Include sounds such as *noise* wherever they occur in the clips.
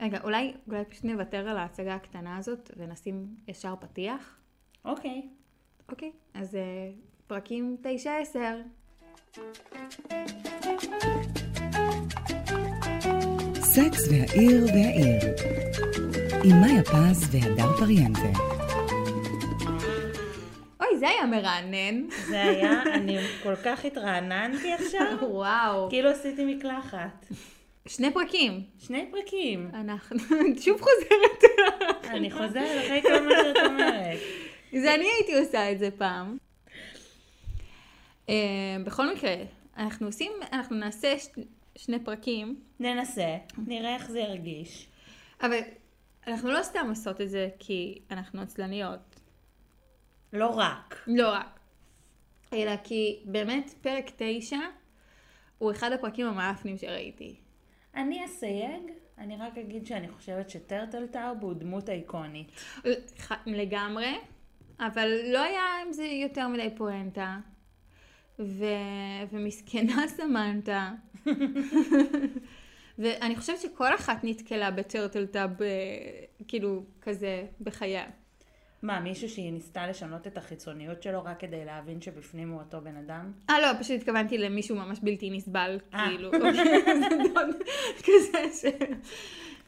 רגע, אולי, אולי פשוט נוותר על ההצגה הקטנה הזאת ונשים ישר פתיח? אוקיי. אוקיי, אז אה, פרקים 9-10. סקס והעיר והעיר. עם מאיה פז והדר פריאנטה. אוי, זה היה מרענן. זה היה, אני כל כך התרעננתי עכשיו, *laughs* וואו. כאילו עשיתי מקלחת. שני פרקים. שני פרקים. אנחנו, *laughs* שוב חוזרת. אני חוזרת אחרי כל מה שאת אומרת. *laughs* זה אני הייתי עושה את זה פעם. אה, בכל מקרה, אנחנו עושים, אנחנו נעשה ש- שני פרקים, ננסה, נראה איך זה ירגיש. אבל אנחנו לא סתם עושות את זה כי אנחנו עצלניות. לא רק. לא רק. אלא כי באמת פרק 9 הוא אחד הפרקים המאפנים שראיתי. אני אסייג, אני רק אגיד שאני חושבת שטרטל טאוב הוא דמות איקונית. לגמרי, אבל לא היה עם זה יותר מדי פואנטה. ו... ומסכנה *laughs* סמנתה. *laughs* ואני חושבת שכל אחת נתקלה בטרטל טאב, אה, כאילו, כזה, בחייה. מה, מישהו שהיא ניסתה לשנות את החיצוניות שלו רק כדי להבין שבפנים הוא אותו בן אדם? אה, לא, פשוט התכוונתי למישהו ממש בלתי נסבל, אה. כאילו. מאוד כזה ש...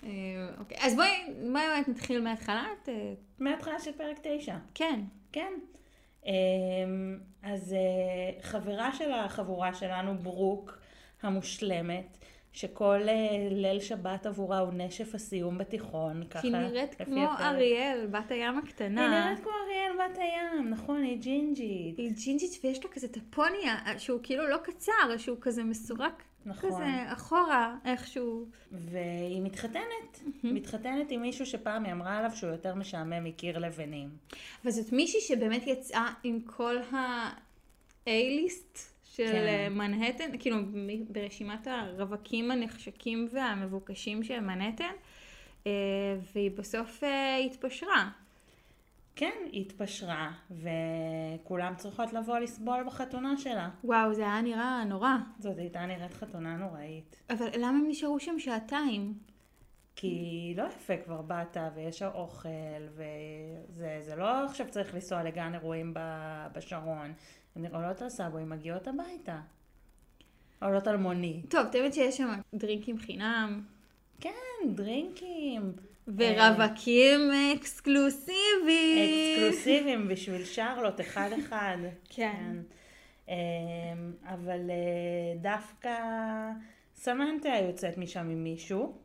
אה, אוקיי, אז בואי, בואי באמת נתחיל מההתחלה. אה, מההתחלה של פרק 9. כן. כן. אמ, אז חברה של החבורה שלנו, ברוק המושלמת, שכל אה, ליל שבת עבורה הוא נשף הסיום בתיכון, ככה. היא נראית כמו הפרק. אריאל, בת הים הקטנה. היא נראית כמו אריאל בת הים, נכון, היא ג'ינג'ית. היא ג'ינג'ית ויש לה כזה טפוניה, שהוא כאילו לא קצר, שהוא כזה מסורק נכון. כזה אחורה איכשהו. והיא מתחתנת, מתחתנת עם מישהו שפעם היא אמרה עליו שהוא יותר משעמם מקיר לבנים. אבל זאת מישהי שבאמת יצאה עם כל ה-A-ליסט של כן. כן. מנהטן, כאילו ברשימת הרווקים הנחשקים והמבוקשים של מנהטן, אה, והיא בסוף אה, התפשרה. כן, היא התפשרה, וכולם צריכות לבוא לסבול בחתונה שלה. וואו, זה היה נראה נורא. זאת הייתה נראית חתונה נוראית. אבל למה הם נשארו שם שעתיים? כי לא יפה כבר באת, ויש אוכל, וזה זה לא עכשיו צריך לנסוע לגן אירועים בשרון. הן עולות על סאבו, הן מגיעות הביתה. עולות על מונית. טוב, תמיד שיש שם דרינקים חינם, כן, דרינקים. ורווקים אקסקלוסיביים. אקסקלוסיביים בשביל שרלוט, אחד-אחד. *laughs* כן. אמ, אבל אה, דווקא סמנטה יוצאת משם עם מישהו.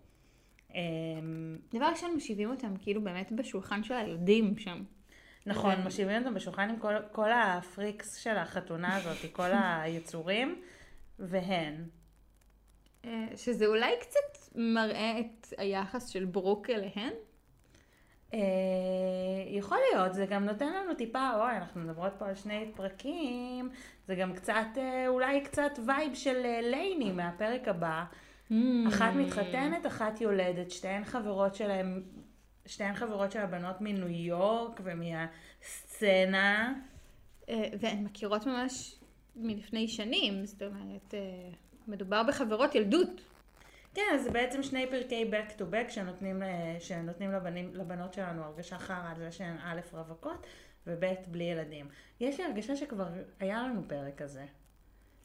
אמ, דבר ראשון, מושיבים אותם כאילו באמת בשולחן של הילדים שם. נכון, זה- מושיבים אותם בשולחן עם כל, כל הפריקס של החתונה הזאת, *laughs* כל היצורים, והן. אה, שזה אולי קצת מראה את היחס של ברוק אליהן. אה, יכול להיות, זה גם נותן לנו טיפה, אוי, אנחנו מדברות פה על שני פרקים, זה גם קצת, אה, אולי קצת vibe של לייני מהפרק הבא. אחת מתחתנת, אחת יולדת, שתיהן חברות שלהם, שתיהן חברות של הבנות מניו יורק ומהסצנה. אה, והן מכירות ממש מלפני שנים, זאת אומרת, אה, מדובר בחברות ילדות. כן, אז זה בעצם שני פרקי back to back שנותנים, ל- שנותנים לבנים, לבנות שלנו הרגשה חרא על זה שהן א' רווקות וב' בלי ילדים. יש לי הרגשה שכבר היה לנו פרק כזה.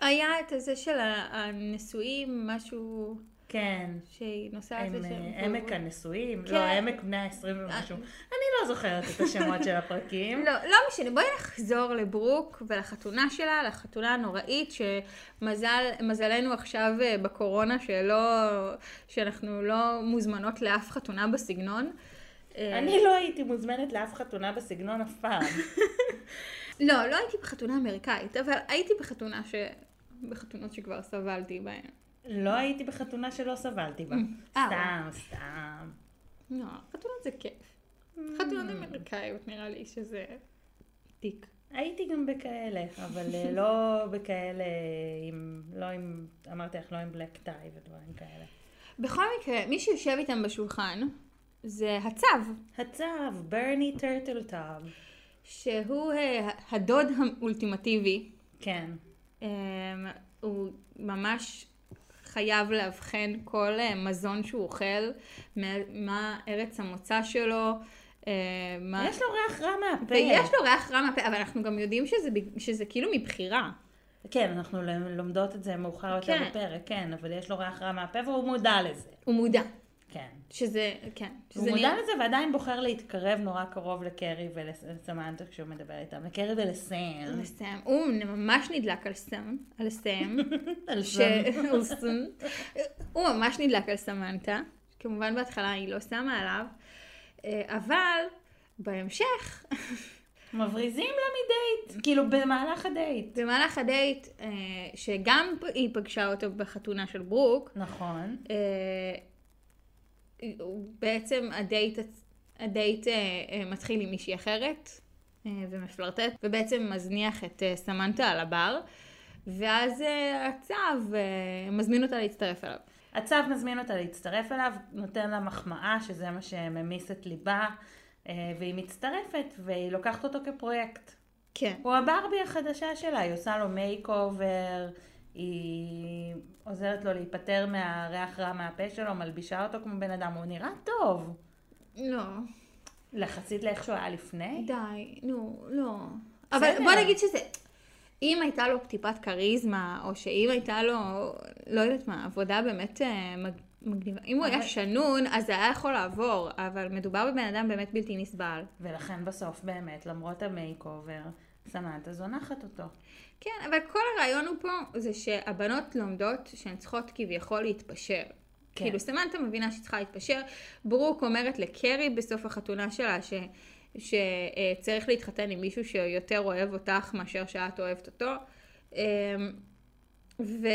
היה את הזה של הנשואים, משהו כן, שהיא נוסעת לשם. אה, עמק הנשואים, כן. לא, עמק בני ה-20 ומשהו. אני לא זוכרת את השמות של הפרקים. לא, לא משנה, בואי נחזור לברוק ולחתונה שלה, לחתונה הנוראית, שמזלנו עכשיו אה, בקורונה שלא, שאנחנו לא מוזמנות לאף חתונה בסגנון. אה, אני לא הייתי מוזמנת לאף חתונה בסגנון אף פעם. *laughs* לא, לא הייתי בחתונה אמריקאית, אבל הייתי בחתונה ש... בחתונות שכבר סבלתי בהן. לא הייתי בחתונה שלא סבלתי בה. אה, סתם, סתם. לא, חתונות זה כיף. חתונות אמריקאיות נראה לי שזה תיק. הייתי גם בכאלה, אבל אה, לא *laughs* בכאלה עם, לא עם, אמרתי לך, לא עם בלק טאי ודברים כאלה. בכל מקרה, מי שיושב איתם בשולחן זה הצב, הצב, ברני טרטל טאב. שהוא אה, הדוד האולטימטיבי. כן. אה, הוא ממש חייב לאבחן כל אה, מזון שהוא אוכל, מה, ארץ המוצא שלו. אה, מה... יש לו ריח רע מהפה. ויש לו ריח רע מהפה, אבל אנחנו גם יודעים שזה, שזה כאילו מבחירה. כן, אנחנו לומדות את זה מאוחר יותר כן. בפרק, כן, אבל יש לו ריח רע מהפה והוא מודע לזה. הוא מודע. כן. שזה, כן. הוא שזה מודע לזה ועדיין בוחר להתקרב נורא קרוב לקרי ולסמנטה כשהוא מדבר איתם. לקרי ולסם. לסם. הוא ממש נדלק על סם, על סם. *laughs* על. *laughs* סם. הוא ממש נדלק על סמנטה. כמובן בהתחלה היא לא שמה עליו. אה, אבל בהמשך, *laughs* מבריזים לה מדייט, כאילו במהלך הדייט. במהלך הדייט, אה, שגם היא פגשה אותו בחתונה של ברוק, נכון. בעצם הדייט, ה-date אה, אה, מתחיל עם מישהי אחרת אה, ומפלרטט, ובעצם מזניח את סמנטה על הבר, ואז הצ'ו מזמין אותה להצטרף אליו. הצו מזמין אותה להצטרף אליו, נותן לה מחמאה, שזה מה שממיס את ליבה, והיא מצטרפת, והיא לוקחת אותו כפרויקט. כן. הוא הברבי החדשה שלה, היא עושה לו make over, היא עוזרת לו להיפטר מהריח רע מהפה שלו, מלבישה אותו כמו בן אדם, הוא נראה טוב. לא, יחסית לאיך שהוא היה לפני. די, נו, לא. אבל. בוא נגיד שזה, אם הייתה לו טיפת כריזמה, או שאם הייתה לו, לא יודעת מה, עבודה באמת אה, מג- מגניבה. אם הוא היה שנון, אז זה היה יכול לעבור, אבל מדובר בבן אדם באמת בלתי נסבל. ולכן בסוף באמת, למרות ה make over, סמנטה זונחת אותו. כן, אבל כל הרעיון הוא פה זה שהבנות לומדות שהן צריכות כביכול להתפשר. כן. כאילו סמנטה מבינה שהיא צריכה להתפשר, ברוק אומרת לקרי בסוף החתונה שלה ש... שצריך להתחתן עם מישהו שיותר אוהב אותך מאשר שאת אוהבת אותו. אמ, ו...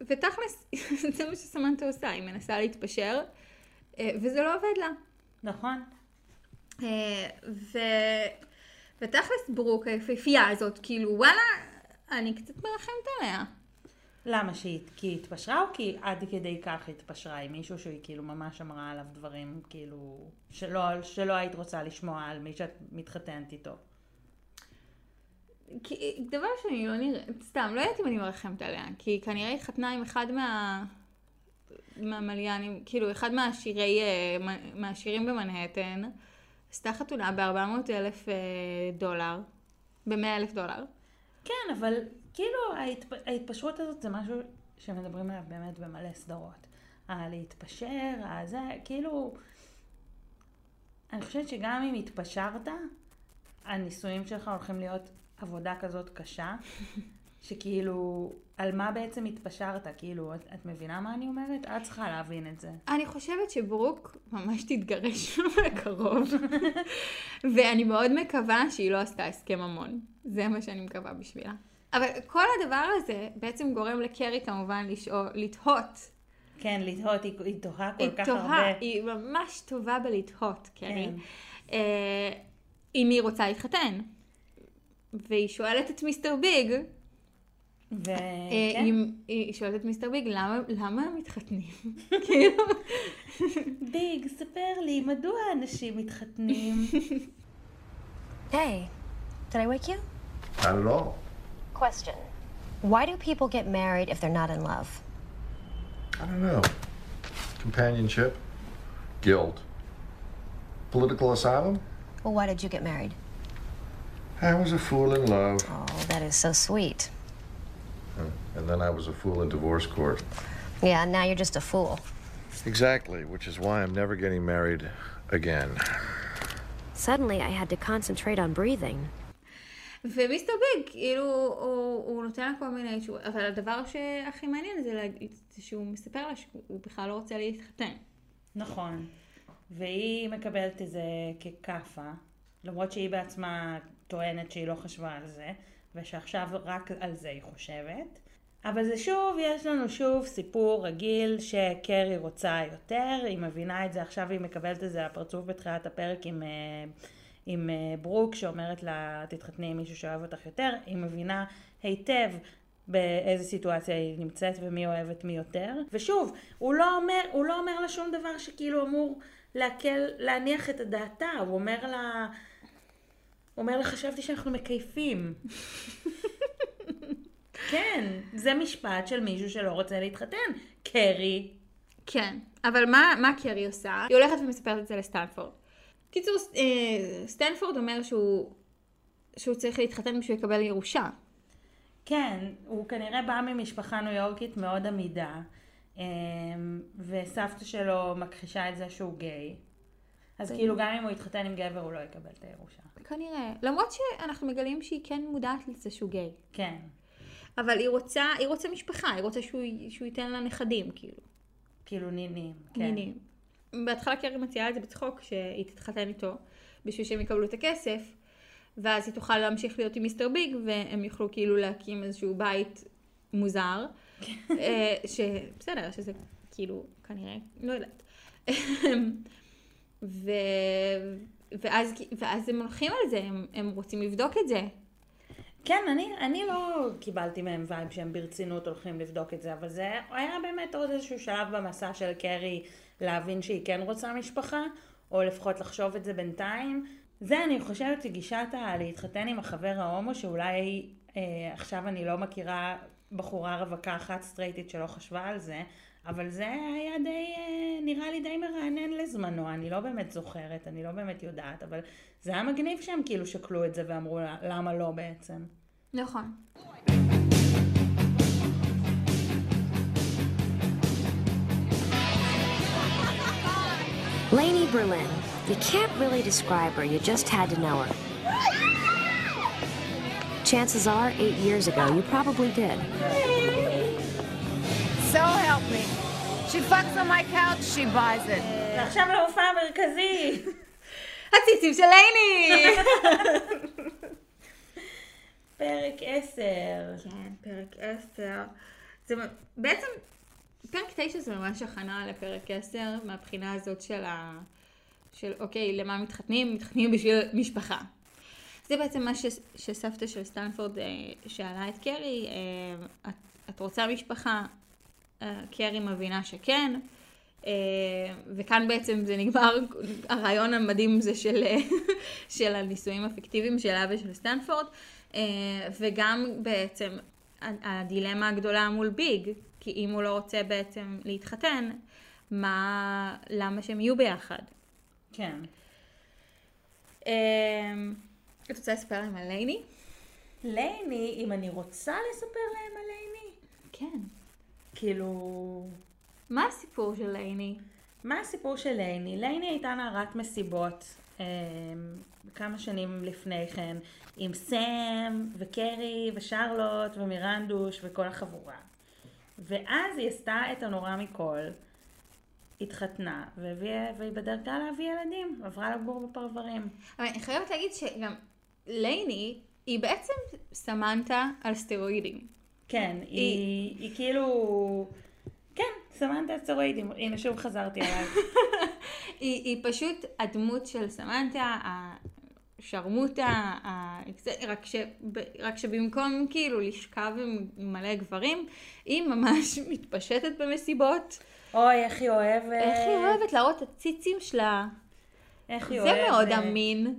ותכלס, *laughs* זה מה שסמנטה עושה, היא מנסה להתפשר, אה, וזה לא עובד לה. נכון? אה, ו... ותכלס ברוק היפהפייה הזאת, כאילו וואלה, אני קצת מרחמת עליה. למה שהיא, כי היא התפשרה או כי עד כדי כך היא התפשרה עם מישהו שהיא כאילו ממש אמרה עליו דברים כאילו שלא, שלא היית רוצה לשמוע על מי שאת מתחתנת איתו. כי דבר שאני לא נראית, סתם, לא יודעת אם אני מרחמת עליה, כי היא כנראה התחתנה עם אחד מה... מהמליינים, כאילו אחד מהשירי, אה, מה- מהשירים במנהטן, עשתה חתונה ב-400 אלף אה, דולר, ב-100 אלף דולר. כן, אבל כאילו ההתפ... ההתפשרות הזאת זה משהו שמדברים עליו באמת במלא סדרות. הלהתפשר, הזה, כאילו... אני חושבת שגם אם התפשרת, הנישואים שלך הולכים להיות עבודה כזאת קשה, *laughs* שכאילו, על מה בעצם התפשרת? כאילו, את, את מבינה מה אני אומרת? את צריכה להבין את זה. אני חושבת שברוק ממש תתגרש *laughs* בקרוב, ואני מאוד מקווה שהיא לא עשתה הסכם ממון. זה מה שאני מקווה בשבילה. אבל כל הדבר הזה בעצם גורם לקרי כמובן לשאול, לתהות. כן, לתהות, היא, היא תוהה כל היא כך תוהה, הרבה. היא ממש טובה בלתהות, קרי. כן. אה, עם מי היא רוצה להתחתן. והיא שואלת את מיסטר ביג, היא שואלת את מיסטר ביג, למה למה הם מתחתנים? *laughs* כאילו... ביג, ספר לי, מדוע אנשים מתחתנים? *laughs* Hey, did I wake you? Not at all. Question. Why do people get married if they're not in love? I don't know. Companionship, guilt, political asylum. Well, why did you get married? I was a fool in love, Oh, that is so sweet. And then I was a fool in divorce court. Yeah, now you're just a fool. Exactly, which is why I'm never getting married again. Suddenly, I had to concentrate on breathing. ומיסטר ביג, כאילו, הוא, הוא נותן לה כל מיני תשובות, אבל הדבר שהכי מעניין זה, להגיד, זה שהוא מספר לה שהוא בכלל לא רוצה להתחתן. נכון. והיא מקבלת את זה ככאפה, למרות שהיא בעצמה טוענת שהיא לא חשבה על זה, ושעכשיו רק על זה היא חושבת. אבל זה שוב, יש לנו שוב סיפור רגיל שקרי רוצה יותר, היא מבינה את זה, עכשיו היא מקבלת את זה לפרצוף בתחילת הפרק עם, אה, עם אה, ברוק שאומרת לה תתחתני עם מישהו שאוהב אותך יותר, היא מבינה היטב באיזה סיטואציה היא נמצאת ומי אוהבת מי יותר. ושוב, הוא לא אומר, הוא לא אומר לה שום דבר שכאילו אמור להקל, להניח את דעתה, הוא אומר לה, הוא אומר לה חשבתי שאנחנו מקייפים. *laughs* כן, זה משפט של מישהו שלא רוצה להתחתן. קרי, כן, אבל מה, מה קרי עושה? היא הולכת ומספרת את זה לסטנפורד. קיצור, אה, סטנפורד אומר שהוא, שהוא צריך להתחתן בשביל לקבל ירושה. כן, הוא כנראה בא ממשפחה ניו יורקית מאוד עמידה, אמ, וסבתא שלו מכחישה את זה שהוא גיי. אז זה- כאילו גם אם הוא יתחתן עם גבר הוא לא יקבל את הירושה. כנראה. למרות שאנחנו מגלים שהיא כן מודעת לזה שהוא גיי. כן. אבל היא רוצה, היא רוצה משפחה, היא רוצה שהוא, שהוא ייתן לה נכדים, כאילו. כאילו נינים. כן. נינים. בהתחלה קרי מציעה את זה בצחוק, שהיא תתחתן איתו, בשביל שהם יקבלו את הכסף, ואז היא תוכל להמשיך להיות עם מיסטר ביג, והם יוכלו כאילו להקים איזשהו בית מוזר, *laughs* אה, שבסדר, שזה כאילו, כנראה, לא יודעת. *laughs* ו... ואז, ואז הם הולכים על זה, הם, הם רוצים לבדוק את זה. כן, אני, אני לא קיבלתי מהם vibe שהם ברצינות הולכים לבדוק את זה, אבל זה היה באמת עוד איזשהו שלב במסע של קרי להבין שהיא כן רוצה משפחה, או לפחות לחשוב את זה בינתיים. זה אני חושבת שגישת ה- להתחתן עם החבר ההומו, שאולי אה, עכשיו אני לא מכירה בחורה רווקה אחת סטרייטית שלא חשבה על זה, אבל זה היה די, אה, נראה לי די מרענן לזמנו, אני לא באמת זוכרת, אני לא באמת יודעת, אבל זה היה מגניב שהם כאילו שקלו את זה ואמרו למה לא בעצם. נכון. Lainey Berlin. You can't really describe her, you just had to know her. Chances are, eight years ago, you probably did. So help me. She fucks on my couch, she buys it. ועכשיו להופעה המרכזי. *laughs* הציצים של לייני! *laughs* פרק 10. כן, פרק 10. זה בעצם, פרק 9 זה ממש הכנה לפרק 10, מהבחינה הזאת של ה... של אוקיי, למה מתחתנים? מתחתנים בשביל משפחה. זה בעצם מה ש... שסבתא של סטנפורד אה, שאלה את קרי, אה, את, את רוצה משפחה? אה, קרי מבינה שכן. אה, וכאן בעצם זה נגמר, הרעיון המדהים זה של, *laughs* של הנישואים הפיקטיביים שלה ושל סטנפורד, אה, וגם בעצם הדילמה הגדולה מול ביג, כי אם הוא לא רוצה בעצם להתחתן, מה, למה שהם יהיו ביחד? כן. אה, את רוצה לספר להם על לייני? לייני, אם אני רוצה לספר להם על לייני, כן. כאילו... מה הסיפור של לייני? מה הסיפור של לייני? לייני הייתה נערת מסיבות אה, כמה שנים לפני כן, עם סם וקרי ושרלוט ומירנדוש וכל החבורה. ואז היא עשתה את הנורא מכל, התחתנה, והביאה, והיא בדרכה להביא ילדים, עברה לגור בפרברים. אבל אני חייבת להגיד שגם לייני היא בעצם סמנטה על סטרואידים. כן, היא, היא כאילו... כן, סמנטה סטרואידים, הנה שוב חזרתי עליו. *laughs* היא, היא פשוט הדמות של סמנטה, השרמוטה, ה- רק, ש, רק שבמקום כאילו לשכב עם מלא גברים, היא ממש *laughs* מתפשטת במסיבות. אוי, איך היא אוהבת. איך היא אוהבת להראות את הציצים שלה. איך היא זה אוהבת. מאוד אמין.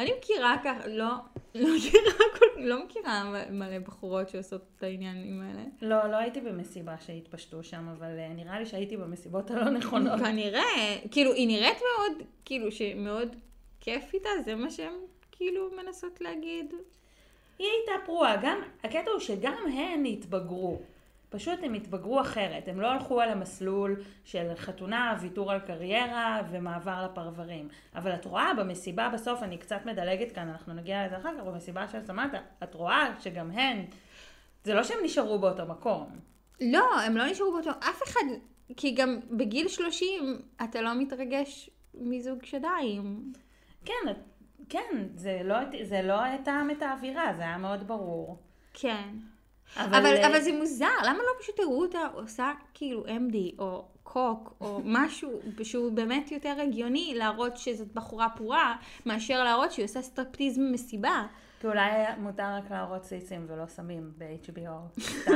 אני מכירה ככה, לא, לא מכירה, כל- לא מכירה מלא בחורות שעושות את העניינים האלה. לא, לא הייתי במסיבה שהתפשטו שם, אבל אה, נראה לי שהייתי במסיבות הלא נכונות. כנראה, כאילו, היא נראית מאוד, כאילו, שמאוד כיף איתה, זה מה שהן כאילו מנסות להגיד. היא הייתה פרועה, גם, הקטע הוא שגם הן התבגרו. פשוט הם התבגרו אחרת, הם לא הלכו על המסלול של חתונה, ויתור על קריירה ומעבר לפרברים. אבל את רואה במסיבה בסוף, אני קצת מדלגת כאן, אנחנו נגיע לזה אחר כך, במסיבה של סמטה, את רואה שגם הן, זה לא שהם נשארו באותו מקום. לא, הם לא נשארו באותו, אף אחד, כי גם בגיל 30 אתה לא מתרגש מזוג שדיים. כן, כן, זה לא, זה לא תאם את האווירה, זה היה מאוד ברור. כן. אבל, אבל, אה, אבל זה מוזר, למה לא פשוט הראו אותה עושה כאילו MD או קוק או *laughs* משהו שהוא באמת יותר הגיוני להראות שזאת בחורה פרועה, מאשר להראות שהיא עושה סטרפטיז במסיבה. כי אולי מותר רק להראות ציצים ולא סמים ב-HBO. *laughs* *laughs*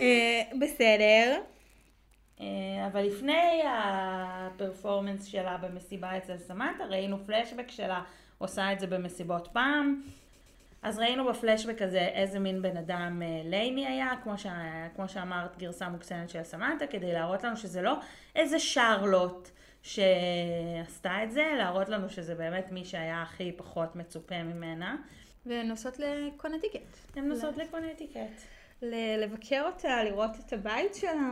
אה, בסדר. אה, אבל לפני הפרפורמנס שלה במסיבה אצל סמנטה, ראינו פלשבק שלה עושה את זה במסיבות פעם. אז ראינו בפלשבק הזה איזה מין בן אדם אה, לייני היה, כמו, שה, כמו שאמרת, גרסה מוקצנת של סמנטה, כדי להראות לנו שזה לא איזה שרלוט שעשתה את זה, להראות לנו שזה באמת מי שהיה הכי פחות מצופה ממנה. ונוסעות לקונטיקט. הן נוסעות לקונטיקט. ל- לבקר אותה, לראות את הבית שלה.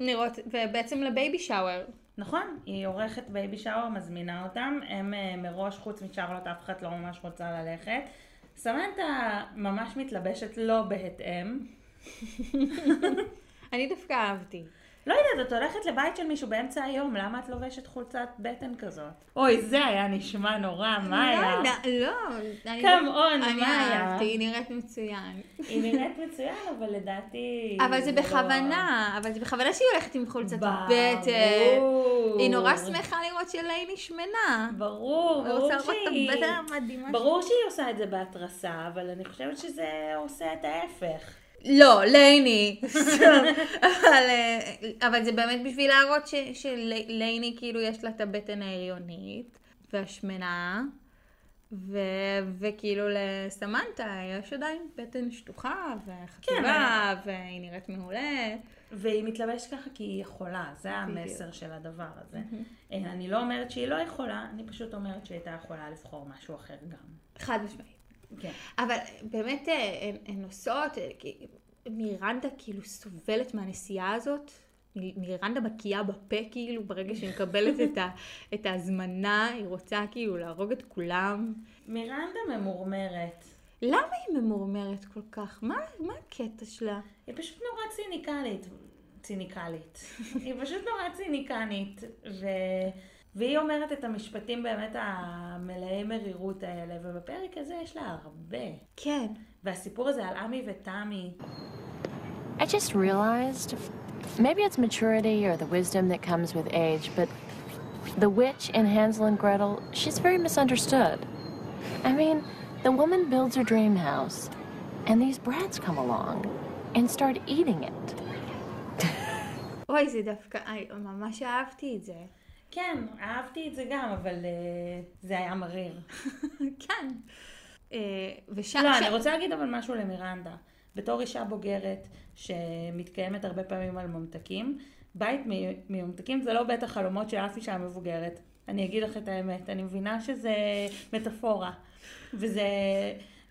לראות, ובעצם ל baby shower. נכון, היא עורכת baby shower, מזמינה אותם, הם אה, מראש, חוץ משרלוט, אף אחד לא ממש רוצה ללכת. סמנטה ממש מתלבשת לא בהתאם. *laughs* אני דווקא אהבתי. לא יודעת, את הולכת לבית של מישהו באמצע היום, למה את לובשת חולצת בטן כזאת? אוי, זה היה נשמע נורא, מה היה? לא, יודעת, לא. אני- on, אני מה היה? אהבתי, היא נראית מצוין. היא נראית מצוין, אבל לדעתי... *laughs* אבל זה לא- בכוונה, אבל זה בכוונה שהיא הולכת עם חולצת ברור. בטן. היא נורא שמחה לראות שלייני שמנה. ברור, ברור שהיא... ברור שהיא עושה את זה בהתרסה, אבל אני חושבת שזה עושה את ההפך. לא, לייני. אבל, אה, אבל זה באמת בשביל להראות ש- שלייני כאילו יש לה את הבטן ההריונית והשמנה, ו- וכאילו לסמנטה יש עדיין בטן שטוחה וחטיבה, והיא נראית מעולה. והיא מתלבשת ככה כי היא יכולה, זה המסר של הדבר הזה. אה, אני לא אומרת שהיא לא יכולה, אני פשוט אומרת שהיא הייתה יכולה לבחור משהו אחר גם. חד משמעית. כן. אבל באמת אה, הן, הן נוסעות, אה, מירנדה כאילו סובלת מהנסיעה הזאת. מירנדה מקיאה בפה כאילו ברגע שהיא מקבלת את, ה, *laughs* את ההזמנה, היא רוצה כאילו להרוג את כולם. מירנדה ממורמרת. למה היא ממורמרת כל כך? מה, מה הקטע שלה? היא פשוט נורא ציניקלית. ציניקלית. היא פשוט נורא ציניקנית. ו... והיא אומרת את המשפטים באמת המלאי מרירות האלה, ובפרק הזה יש לה הרבה. כן. והסיפור הזה על עמי ותמי, I just realized maybe it's maturity or the wisdom that comes with age, but the witch in Hansel and Gretel, she's very misunderstood. I mean, the woman builds her dream house, and these brats come along and start eating it. אוי, זה דווקא, ממש אהבתי את זה. כן, אהבתי את זה גם, אבל uh, זה היה מריר. *laughs* כן. אה, ושם... לא, ש- אני רוצה להגיד אבל משהו למירנדה. בתור אישה בוגרת שמתקיימת הרבה פעמים על ממתקים, בית מממתקים זה לא בית החלומות של אף אישה מבוגרת. אני אגיד לך את האמת, אני מבינה שזה מטאפורה, וזה,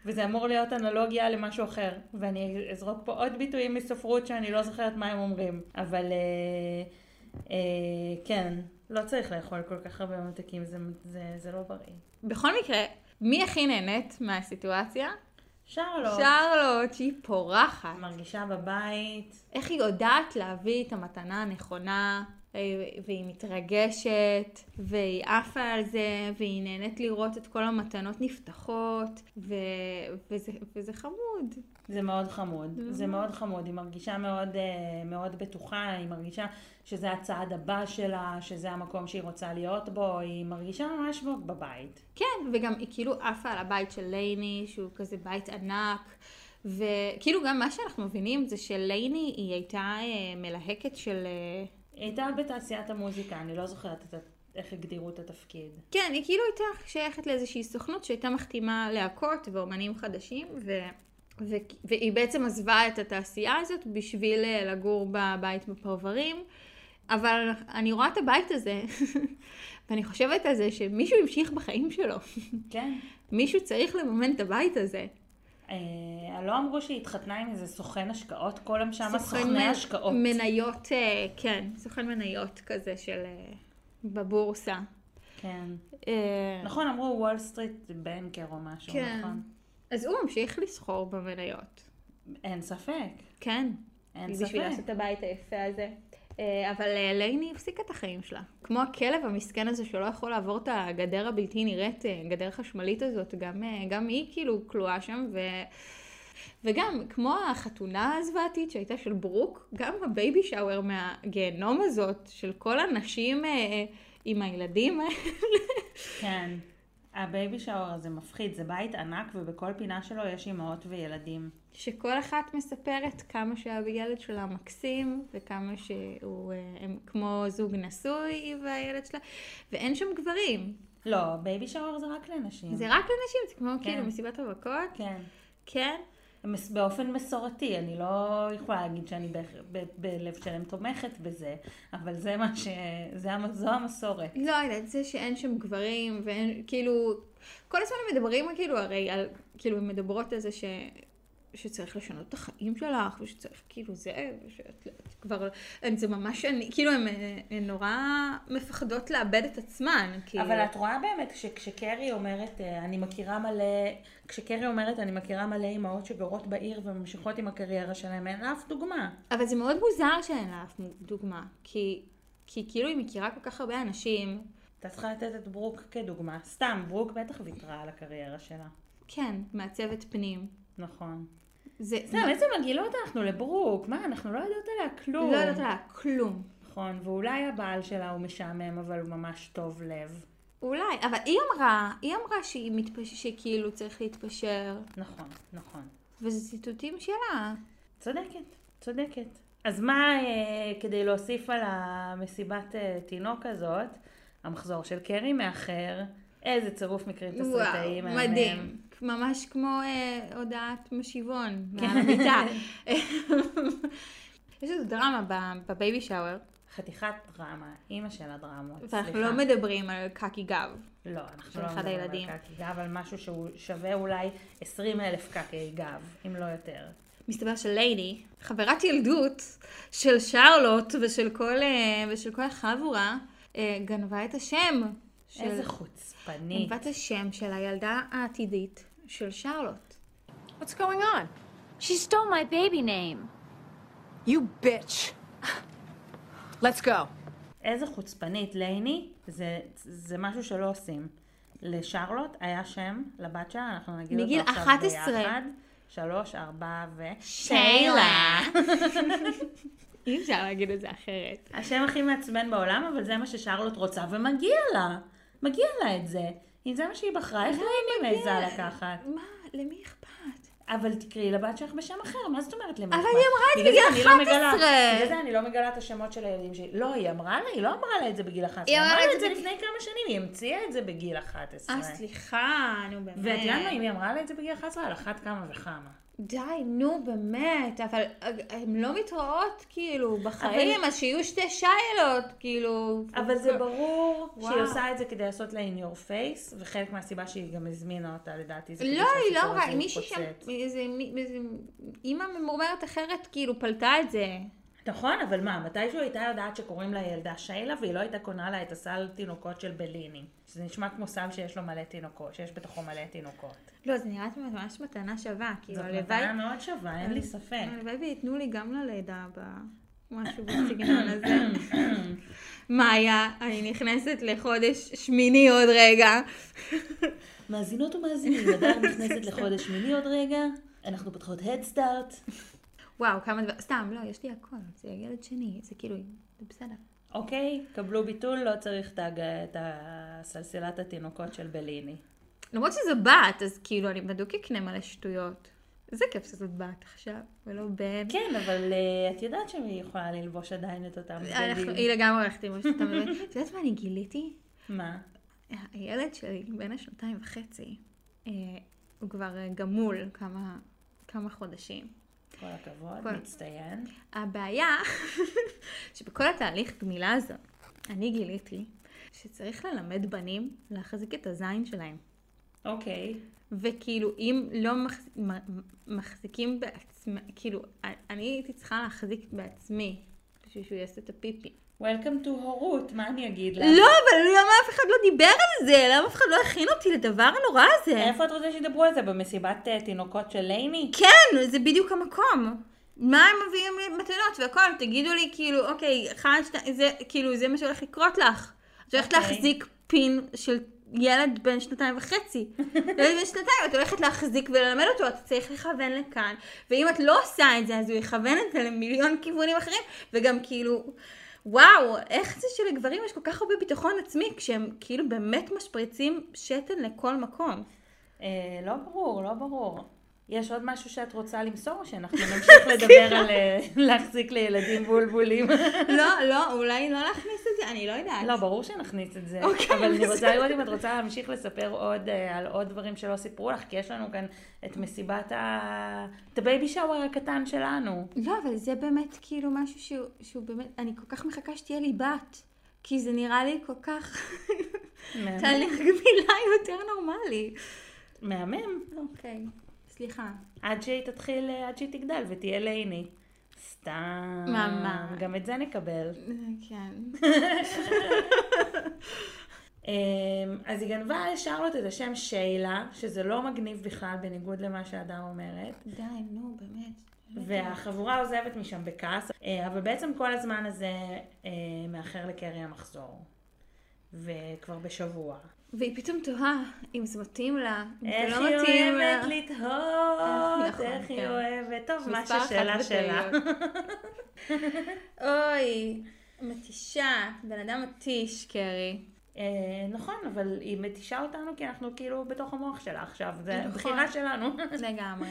וזה אמור להיות אנלוגיה למשהו אחר, ואני אזרוק פה עוד ביטויים מספרות שאני לא זוכרת מה הם אומרים, אבל אה, אה, כן, לא צריך לאכול כל כך הרבה ממתקים, זה, זה, זה לא בריא. בכל מקרה, מי הכי נהנית מהסיטואציה? שרלוט, שרלוט, שהיא פורחת. מרגישה בבית. איך היא יודעת להביא את המתנה הנכונה, והיא מתרגשת, והיא עפה על זה, והיא נהנית לראות את כל המתנות נפתחות, ו... וזה, וזה חמוד. זה מאוד חמוד, זה מאוד חמוד, היא מרגישה מאוד, אה, מאוד בטוחה, היא מרגישה שזה הצעד הבא שלה, שזה המקום שהיא רוצה להיות בו, היא מרגישה ממש בבית. כן, וגם היא כאילו עפה על הבית של לייני, שהוא כזה בית ענק. וכאילו גם מה שאנחנו מבינים זה שלייני היא הייתה אה, מלהקת של... אה, היא הייתה בתעשיית המוזיקה, אני לא זוכרת את, ה- איך הגדירו את התפקיד. כן, היא כאילו הייתה שייכת לאיזושהי סוכנות שהייתה מחתימה להקות ואומנים חדשים, ו... ו... והיא בעצם עזבה את התעשייה הזאת בשביל אה, לגור בבית בפרברים. אבל אני רואה את הבית הזה, *laughs* ואני חושבת על זה שמישהו המשיך בחיים שלו. כן. *laughs* מישהו צריך לממן את הבית הזה. אה, לא אמרו שהיא התחתנה עם איזה סוכן השקעות, כל הם שם סוכני מ- השקעות. מניות, אה, כן, סוכן מניות כזה של... אה, בבורסה. כן. אה, נכון, אמרו וול סטריט בנקר או משהו, כן. נכון? אז הוא ממשיך לסחור במניות. אין ספק. כן. אין בשביל ספק. לעשות את הבית היפה הזה. אה, אבל אה, לייני הפסיקה את החיים שלה. כמו הכלב המסכן הזה שלא יכול לעבור את הגדר הבלתי נראית, אה, גדר חשמלית הזאת, גם, אה, גם היא כאילו כלואה שם, ו... וגם, כמו החתונה הזוועתית שהייתה של ברוק, גם ה baby shower מהגיהנום הזאת, של כל הנשים אה, עם הילדים האלה. כן. ה baby shower הזה מפחיד, זה בית ענק ובכל פינה שלו יש אימהות וילדים. שכל אחת מספרת כמה שהילד שלה מקסים, וכמה שהוא, אה, הם כמו זוג נשוי והילד שלה, ואין שם גברים. לא, baby shower זה רק לנשים. זה רק לנשים, זה כמו כן. כאילו מסיבת רווקות? כן. כן. באופן מסורתי, אני לא יכולה להגיד שאני בלב שלם תומכת בזה, אבל זה מה ש... זה, המ- זו המסורת. לא יודעת, זה שאין שם גברים, ואין, כאילו, כל הזמן מדברים כאילו הרי על, כאילו, מדברות על זה ש... שצריך לשנות את החיים שלך, ושצריך כאילו זה, ושאת את כבר, הן זה ממש, אני, כאילו, הן הן נורא מפחדות לאבד את עצמן, כאילו. אבל את רואה באמת שכשקרי אומרת, אה, אני מכירה מלא, כשקרי אומרת, אני מכירה מלא אימהות שגרות בעיר וממשיכות עם הקריירה שלהם, אין לה אף דוגמה. אבל זה מאוד מוזר שאין לה אף דוגמה, כי, כי כאילו היא מכירה כל כך הרבה אנשים, אתה צריכה לתת את ברוק כדוגמה. סתם, ברוק בטח ויתרה על הקריירה שלה. כן, מעצבת פנים. נכון. זה, סתם, איזה מגעילות אנחנו לברוק. מה, אנחנו לא יודעות עליה כלום. לא יודעת עליה כלום. נכון, ואולי הבעל שלה הוא משעמם, אבל הוא ממש טוב לב. אולי, אבל היא אמרה, היא אמרה שהיא מתפש... שכאילו צריך להתפשר, נכון, נכון. וזה ציטוטים שלה. צודקת, צודקת. אז מה, אה, כדי להוסיף על המסיבת אה, תינוק הזאת, המחזור של קרי מאחר, איזה צירוף מקרים תסריטאי וואו, מהמם. מדהים. ממש כמו אה, הודעת משיבון *laughs* כן. מעל המיטה. *laughs* יש איזו דרמה בבייבי שאואר, חתיכת דרמה, אימא של הדרמות, ואנחנו סליחה. לא מדברים על קקי גב. לא, אנחנו לא מדברים הילדים. על קקי גב, על משהו שהוא שווה אולי 20 אלף קקי גב, אם לא יותר. מסתבר שליידי, חברת ילדות של שרלוט ושל כל, אה, ושל כל החבורה, אה, גנבה את השם. של... איזה חוצפנית. גנבה את השם של הילדה העתידית של שרלוט. What's going on? She stole my baby name. You bitch. Let's go. איזה חוצפנית, לייני, זה, זה משהו שלא עושים. לשרלוט היה שם, לבת שלה, אנחנו נגיד מגיל אותו עכשיו 11. ביחד. שלוש, ארבע ו... שיילה. *laughs* אי אפשר להגיד את זה אחרת. השם הכי מעצבן בעולם, אבל זה מה ששרלוט רוצה, ומגיע לה. מגיע לה את זה. אם זה מה שהיא בחרה, איך לייני מעיזה לקחת? מה? למי אכפת? אבל תקראי לבת שלך בשם אחר, מה זאת אומרת למי אבל אכפת? היא אמרה את זה בגיל לא מגלה- 11. בגלל זה אני לא מגלה את השמות של הילדים שלי. לא, היא אמרה לה, היא לא אמרה לה את זה בגיל 11. היא היא אמרה לה את זה לפני כמה שנים, היא המציאה את זה בגיל 11. אה, סליחה, נו באמת. ואת יודעת מה, אם היא אמרה לה את זה בגיל 11, על אחת כמה וכמה. די, נו באמת, אבל הן לא מתראות כאילו בחיים, אז שיהיו שתי שיילות, כאילו. אבל זה ברור וואו. שהיא עושה את זה כדי לעשות לה in your face, וחלק מהסיבה שהיא גם הזמינה אותה, לדעתי, זה לא, היא לא הזה מישהי שם, איזה אימא ממורמרת אחרת כאילו פלטה את זה. נכון, אבל מה, מתישהו הייתה יודעת שקוראים לה ילדה שיילה, והיא לא הייתה קונה לה את הסל תינוקות של בליני. שזה נשמע כמו סל שיש לו מלא תינוקות, שיש בתוכו מלא תינוקות. לא, זה נראה ממש מתנה שווה, כאילו, זאת הלוואי... מתנה מאוד שווה, אין לי ספק. הלוואי וייתנו לי גם ללידה הבאה. משהו בסגנון הזה. מאיה, אני נכנסת לחודש שמיני עוד רגע. מאזינות ומאזינים, הדר נכנסת לחודש מיני עוד רגע, אנחנו פותחות הדסטארט. וואו, כמה דבר... סתם, לא, יש לי הכל. זה ילד שני, זה כאילו, זה בסדר. אוקיי, קבלו ביטול, לא צריך את הג- את הסלסלת התינוקות של בליני. למרות שזו בת, אז כאילו, אני בדוק אקנה מלא שטויות. איזה כיף שזאת בת עכשיו, ולא בן. כן, אבל אה, את יודעת שהיא יכולה ללבוש עדיין את אותם אנחנו- בגדים. היא לגמרי הולכת עם אותם בגדים. את יודעת מה אני גיליתי? מה? הילד שלי, בן השנתיים וחצי, אה, הוא כבר אה, גמול כמה, כמה חודשים. כל הכבוד, כל- מצטיין. הבעיה, *laughs* שבכל התהליך גמילה הזה, אני גיליתי שצריך ללמד בנים להחזיק את הזין שלהם. אוקיי. וכאילו, אם לא מחז... מחזיקים בעצמם, כאילו, אני הייתי צריכה להחזיק בעצמי בשביל שהוא יעשה את הפיפי. Welcome to הורות, מה אני אגיד לך? לא, אבל למה אף אחד לא דיבר על זה? למה אף אחד לא הכין אותי לדבר הנורא הזה? איפה את רוצה שידברו על זה? במסיבת אה, תינוקות של לייני? כן, זה בדיוק המקום. מה הם מביאים לי מתנות והכל, תגידו לי כאילו, אוקיי, אחד, שתיים, זה, כאילו, זה מה שהולך לקרות לך. את הולכת אוקיי. להחזיק פין של ילד בן שנתיים וחצי. *laughs* ילד בן שנתיים, את הולכת להחזיק וללמד אותו, אתה צריך לכוון לכאן. ואם את לא עושה את זה, אז הוא יכוון את זה למיליון כיוונים אחרים, וגם כאילו... וואו, איך זה שלגברים יש כל כך הרבה ביטחון עצמי כשהם כאילו באמת משפריצים שתן לכל מקום. אה, לא ברור, לא ברור. יש עוד משהו שאת רוצה למסור, או שאנחנו נמשיך *laughs* לדבר על אה, להחזיק לילדים בולבולים? *laughs* לא, לא, אולי לא להכניס את זה, אני לא יודעת. לא, ברור שנכניס את זה. אוקיי, אבל אני רוצה. לראות אם את רוצה להמשיך לספר עוד אה, על עוד דברים שלא סיפרו לך, כי יש לנו כאן את מסיבת ה... את ה baby shower הקטן שלנו. לא, אבל זה באמת כאילו משהו שהוא, באמת, אני כל כך מחכה שתהיה לי בת. כי זה נראה לי כל כך. תהליך גמילה יותר נורמלי. מהמם. אוקיי, סליחה. עד שהיא תתחיל, אה, עד שהיא תגדל ותהיה לייני. סתם. ממש. גם את זה נקבל. כן. *laughs* אמ, אז היא גנבה לשרלוט את השם שיילה, שזה לא מגניב בכלל, בניגוד למה שהדר אומרת. די, נו, באמת. והחבורה עוזבת משם בכעס, אה, אבל בעצם כל הזמן הזה אה, מאחר לקרי המחזור. וכבר בשבוע. והיא פתאום תוהה אם זה מתאים לה, אם איך זה היא לא מתאים לה. אוהבת לתהות, נכון, איך היא. אוהבת, טוב, מה ששאלה שלה. אוי, מתישה, בן אדם מתיש, קרי. אה, נכון, אבל היא מתישה אותנו כי אנחנו כאילו בתוך המוח שלה עכשיו, זה נכון. בחירה שלנו. *laughs* לגמרי.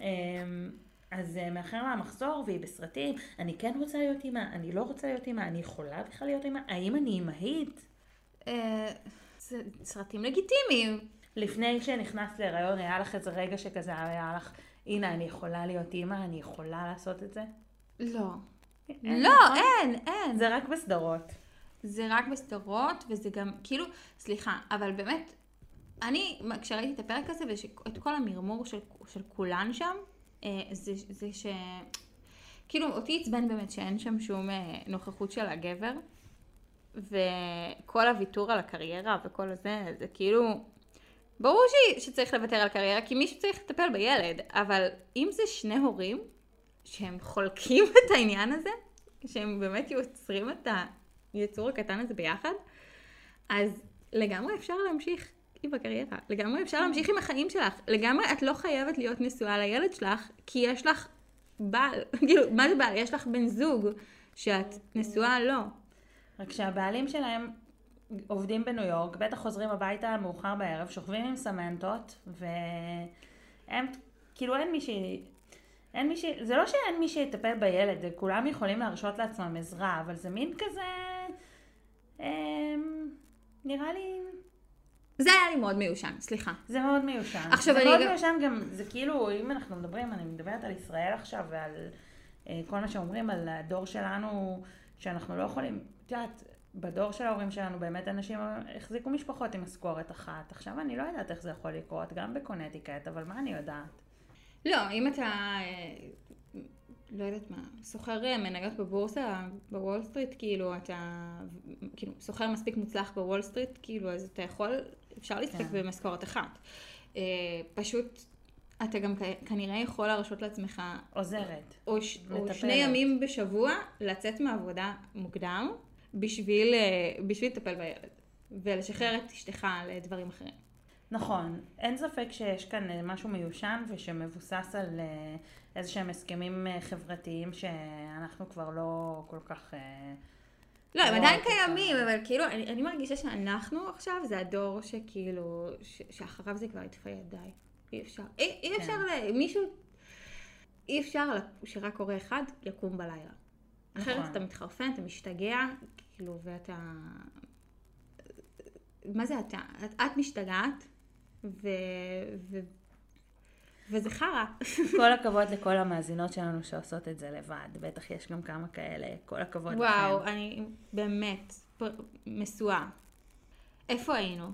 אמ, אז אה, מאחר מהמחזור והיא בסרטים, אני כן רוצה להיות אימא, אני לא רוצה להיות אימא, אני יכולה בכלל להיות אימא, האם אני אימהית? סרטים לגיטימיים. לפני שנכנסת להיריון היה לך איזה רגע שכזה היה לך, הנה אני יכולה להיות אימא, אני יכולה לעשות את זה? לא. אין, לא, נכון? אין, אין. זה רק בסדרות. זה רק בסדרות, וזה גם, כאילו, סליחה, אבל באמת, אני, כשראיתי את הפרק הזה ואת כל המרמור של, של כולן שם, אה, זה, זה ש... כאילו, אותי עצבן באמת שאין שם שום אה, נוכחות של הגבר, וכל הוויתור על הקריירה וכל הזה, זה כאילו... ברור ש, שצריך לוותר על קריירה, כי מישהו צריך לטפל בילד, אבל אם זה שני הורים שהם חולקים את העניין הזה, שהם באמת יוצרים את היצור הקטן הזה ביחד, אז לגמרי אפשר להמשיך עם הקריירה, לגמרי אפשר להמשיך עם החיים שלך, לגמרי את לא חייבת להיות נשואה לילד שלך, כי יש לך בעל, *laughs* כאילו, מה זה בעל? יש לך בן זוג שאת נשואה לא. רק שהבעלים שלהם עובדים בניו יורק, בטח חוזרים הביתה מאוחר בערב, שוכבים עם סמנטות, והם, כאילו אין מי ש... אין מי ש... זה לא שאין מי שיטפל בילד, זה כולם יכולים להרשות לעצמם עזרה, אבל זה מין כזה... אמ, נראה לי... זה היה לי מאוד מיושן, סליחה. זה מאוד מיושן. עכשיו, זה אני מאוד גם- מיושן גם, זה כאילו, אם אנחנו מדברים, אני מדברת על ישראל עכשיו ועל אה, כל מה שאומרים על הדור שלנו, שאנחנו לא יכולים, את יודעת, בדור של ההורים שלנו באמת אנשים החזיקו משפחות עם משכורת אחת. עכשיו אני לא יודעת איך זה יכול לקרות, גם בקונטיקט, אבל מה אני יודעת? לא, אם אתה, אה, לא יודעת מה, סוחר אה, מניות בבורסה, בוול סטריט, כאילו, אתה, כאילו, סוחר מספיק מוצלח בוול סטריט, כאילו, אז אתה יכול, אפשר להסתפק כן. במשכורת אחת. אה, פשוט, אתה גם כנראה יכול להרשות לעצמך, עוזרת. או, ש, או. שני ימים בשבוע, לצאת מהעבודה מוקדם, בשביל, אה, בשביל לטפל בילד, ולשחרר את אשתך לדברים אחרים. נכון, אין ספק שיש כאן אה, משהו מיושן ושמבוסס על אה, איזה שהם הסכמים חברתיים שאנחנו כבר לא כל כך... לא, הם לא עדיין. קיימים, אבל כאילו, אני, אני מרגישה שאנחנו עכשיו, זה הדור שכאילו, ש, שאחריו זה כבר התפייד, די. אי אפשר. אי, אי אפשר ל... מישהו... אי אפשר שרק הורה אחד יקום בלילה. אחרת נכון. אתה מתחרפן, אתה משתגע, כאילו, ואתה... מה זה אתה? את, את משתגעת, ו... ו... וזה חרא. *laughs* כל הכבוד לכל המאזינות שלנו שעושות את זה לבד, בטח יש גם כמה כאלה, כל הכבוד וואו, לכם. אני באמת משואה. איפה היינו?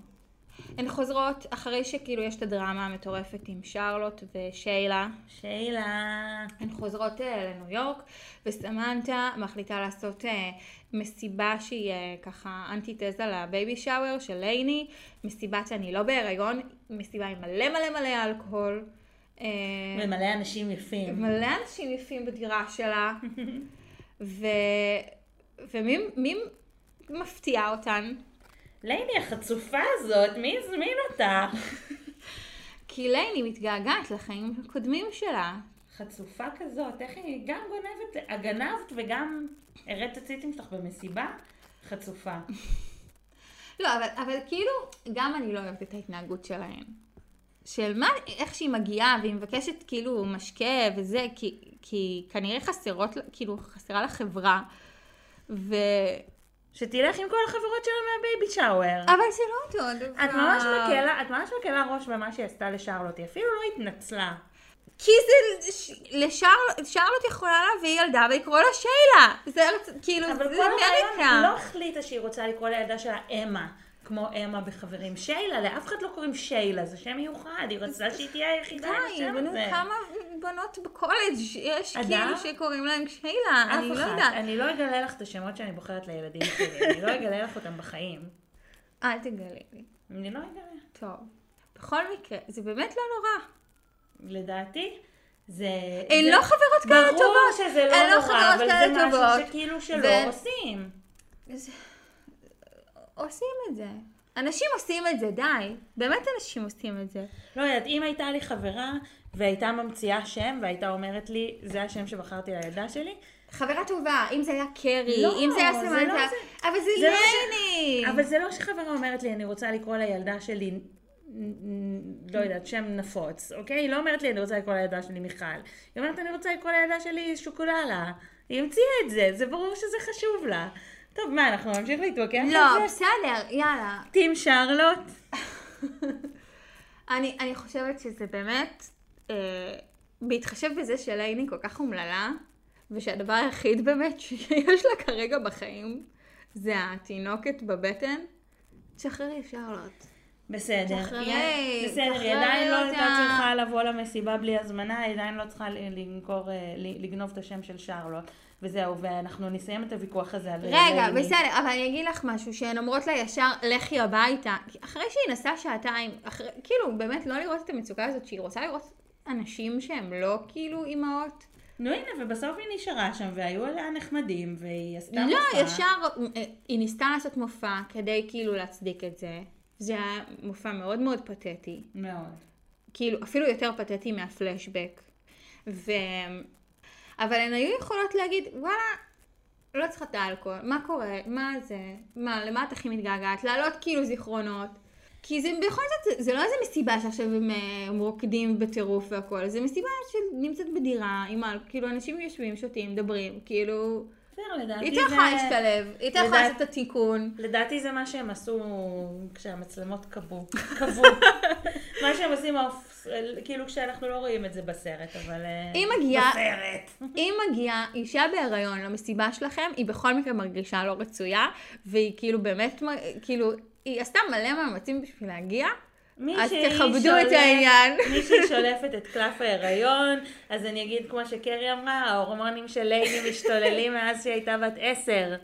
הן חוזרות אחרי שכאילו יש את הדרמה המטורפת עם שרלוט ושיילה. שיילה, הן חוזרות אה, לניו יורק, וסמנטה מחליטה לעשות אה, מסיבה שהיא אה, ככה אנטיתזה לבייבי שאוור של לייני, מסיבת אני לא בהיריון, מסיבה עם מלא מלא מלא אלכוהול. ומלא אנשים יפים. מלא אנשים יפים בדירה שלה, *laughs* ו... ומי מי מפתיע אותן? לייני החצופה הזאת, מי הזמין אותה? כי לייני מתגעגעת לחיים הקודמים שלה. חצופה כזאת, איך היא גם גונבת, הגנבת וגם הראת הציטים שלך במסיבה? חצופה. לא, אבל, אבל כאילו, גם אני לא אוהבת את ההתנהגות שלהן. של מה, איך שהיא מגיעה, והיא מבקשת כאילו משקה וזה, כי, כי כנראה חסרות, כאילו חסרה לה חברה. ו... שתלך עם כל החברות שלה מה baby shower. אבל זה לא אותו דבר. את ממש מקלה, את ממש מקלה ראש במה שהיא עשתה לשרלוט, היא אפילו לא התנצלה. כי זה, ש- לשרלוט, שרלוט יכולה להביא ילדה ולקרוא לה שיילה. זה כאילו, אבל זה כל הרעיון, אמריקה. היא לא החליטה שהיא רוצה לקרוא לילדה שלה אמה, כמו אמה בחברים. שיילה, לאף אחד לא קוראים שיילה, זה שם מיוחד, היא רצתה שהיא תהיה היחידה עם די, השם הזה. כמה בנות בקולג' יש? כאילו שקוראים להם שיילה, אני לא. יודעת. אני לא אגלה לך את השמות שאני בוחרת לילדים שלי, אני לא *laughs* אגלה לך אותם בחיים. אל תגלי לי. אני לא אגלה. טוב. בכל מקרה, זה באמת לא נורא. לדעתי, זה... הן זה- לא חברות כאלה טובות. ברור שזה לא לא נורא, חברות אבל זה משהו. שכאילו שלא ו- עושים. עושים את זה. אנשים עושים את זה, די. באמת אנשים עושים את זה. לא יודעת, אם הייתה לי חברה והייתה ממציאה שם והייתה אומרת לי, זה השם שבחרתי לילדה שלי, חברה טובה, אם זה היה קרי, לא, אם זה היה זה סמנטה, לא זה. אבל זה זה לא לייני. אבל זה לא שחברה אומרת לי, אני רוצה לקרוא לילדה שלי, לא יודעת, שם נפוץ, אוקיי? היא לא אומרת לי, אני רוצה לקרוא לילדה שלי מיכל. היא אומרת, אני רוצה לקרוא לילדה שלי שוקוללה. היא המציאה את זה, זה ברור שזה חשוב לה. טוב, מה, אנחנו נמשיך להתווכח לא, על זה? בסדר, יאללה. טים שרלוט? *laughs* אני, אני חושבת שזה באמת, אה, בהתחשב בזה שלייני כל כך אומללה, ושהדבר היחיד באמת שיש לה כרגע בחיים, זה התינוקת בבטן, תשחררי שרלוט. בסדר. תשחררי, בסדר, היא עדיין לא. הייתה צריכה לבוא למסיבה בלי הזמנה, היא עדיין לא צריכה אה, לגנוב את השם של שרלוט. וזהו, ואנחנו נסיים את הוויכוח הזה על רגע, לייני. בסדר, אבל אני אגיד לך משהו, שהן אומרות לה ישר, לכי הביתה. אחרי שהיא נסעה שעתיים, אחרי, כאילו, באמת לא לראות את המצוקה הזאת, שהיא רוצה לראות אנשים שהם לא כאילו אימהות. נו הנה, ובסוף היא נשארה שם, והיו עליה נחמדים, והיא עשתה לא, מופע. ישר, אה, היא ניסתה לעשות מופע כדי כאילו להצדיק את זה. זה היה מופע מאוד מאוד פתטי. מאוד. כאילו, אפילו יותר פתטי מהפלשבק. ו... אבל הן היו יכולות להגיד, וואלה, לא צריכה את האלכוהול, מה קורה, מה זה, מה, למה את הכי מתגעגעת, להעלות כאילו זיכרונות. כי זה בכל זאת, זה, לא איזה מסיבה שעכשיו הם, אה, רוקדים בטירוף והכל, זה מסיבה שנמצאת בדירה, עם. כאילו אנשים יושבים, שותים, מדברים, כאילו, בסדר, לדעתי היא זה... יכולה להשתלב, היא לדעת- לעשות את התיקון. לדעתי זה מה שהם עשו כשהמצלמות קבעו. קבעו. *laughs* מה שהם עושים, כאילו כשאנחנו לא רואים את זה בסרט, אבל... אה, היא מגיעה- בסרט. *laughs* אם מגיעה אישה בהיריון למסיבה שלכם, היא בכל מקרה מרגישה לא רצויה, והיא כאילו באמת, כאילו, היא עשתה מלא מאמצים בשביל להגיע, אז תכבדו את העניין. מישהי שולפת את קלף ההיריון, אז אני אגיד כמו שקרי אמרה, ההורמונים של לייני משתוללים מאז שהיא הייתה בת עשר.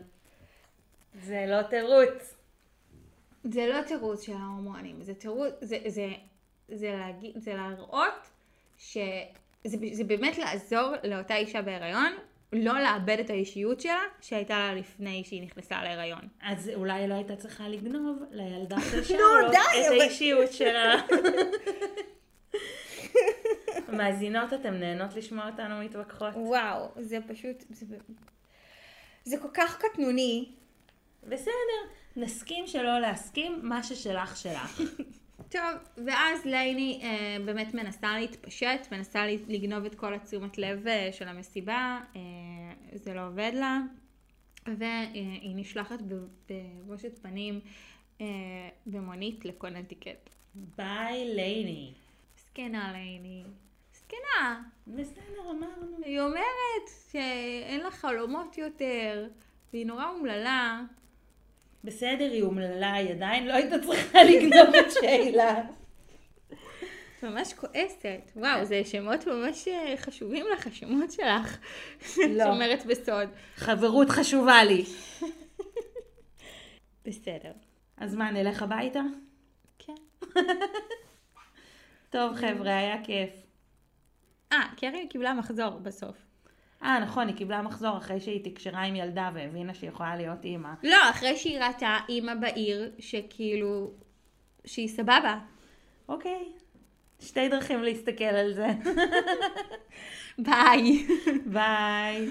זה לא תירוץ. זה לא תירוץ של ההורמונים, זה תירוץ, זה, זה, זה, להגיד, זה להראות שזה זה באמת לעזור לאותה אישה בהיריון, לא לאבד את האישיות שלה שהייתה לה לפני שהיא נכנסה להיריון. אז אולי לא הייתה צריכה לגנוב לילדה *laughs* של די, את האישיות שלה. מאזינות, אתן נהנות לשמוע אותנו מתווכחות? וואו, זה פשוט, זה, זה כל כך קטנוני. בסדר, נסכים שלא להסכים, מה ששלך שלך. *laughs* טוב, ואז לייני אה, באמת מנסה להתפשט, מנסה לגנוב את כל התשומת לב אה, של המסיבה, אה, זה לא עובד לה, והיא נשלחת בבושת פנים אה, במונית לקונטיקט. ביי לייני. זקנה לייני, זקנה. בסדר, אמרנו. היא אומרת שאין לה חלומות יותר, והיא נורא אומללה. בסדר, היא אומללה, היא עדיין לא הייתה צריכה לגנוב את שיילה. ממש כועסת. וואו, זה שמות ממש אה, חשובים לך, השמות שלך. לא. שומרת בסוד. חברות חשובה לי. בסדר. אז מה, נלך הביתה? כן. טוב, חבר'ה, היה כיף. אה, קרן קיבלה מחזור בסוף. אה, נכון, היא קיבלה מחזור אחרי שהיא תקשרה עם ילדה והבינה שהיא יכולה להיות אימא. לא, אחרי שהיא ראתה אימא בעיר, שכאילו, שהיא סבבה. אוקיי. שתי דרכים להסתכל על זה. *laughs* ביי. ביי.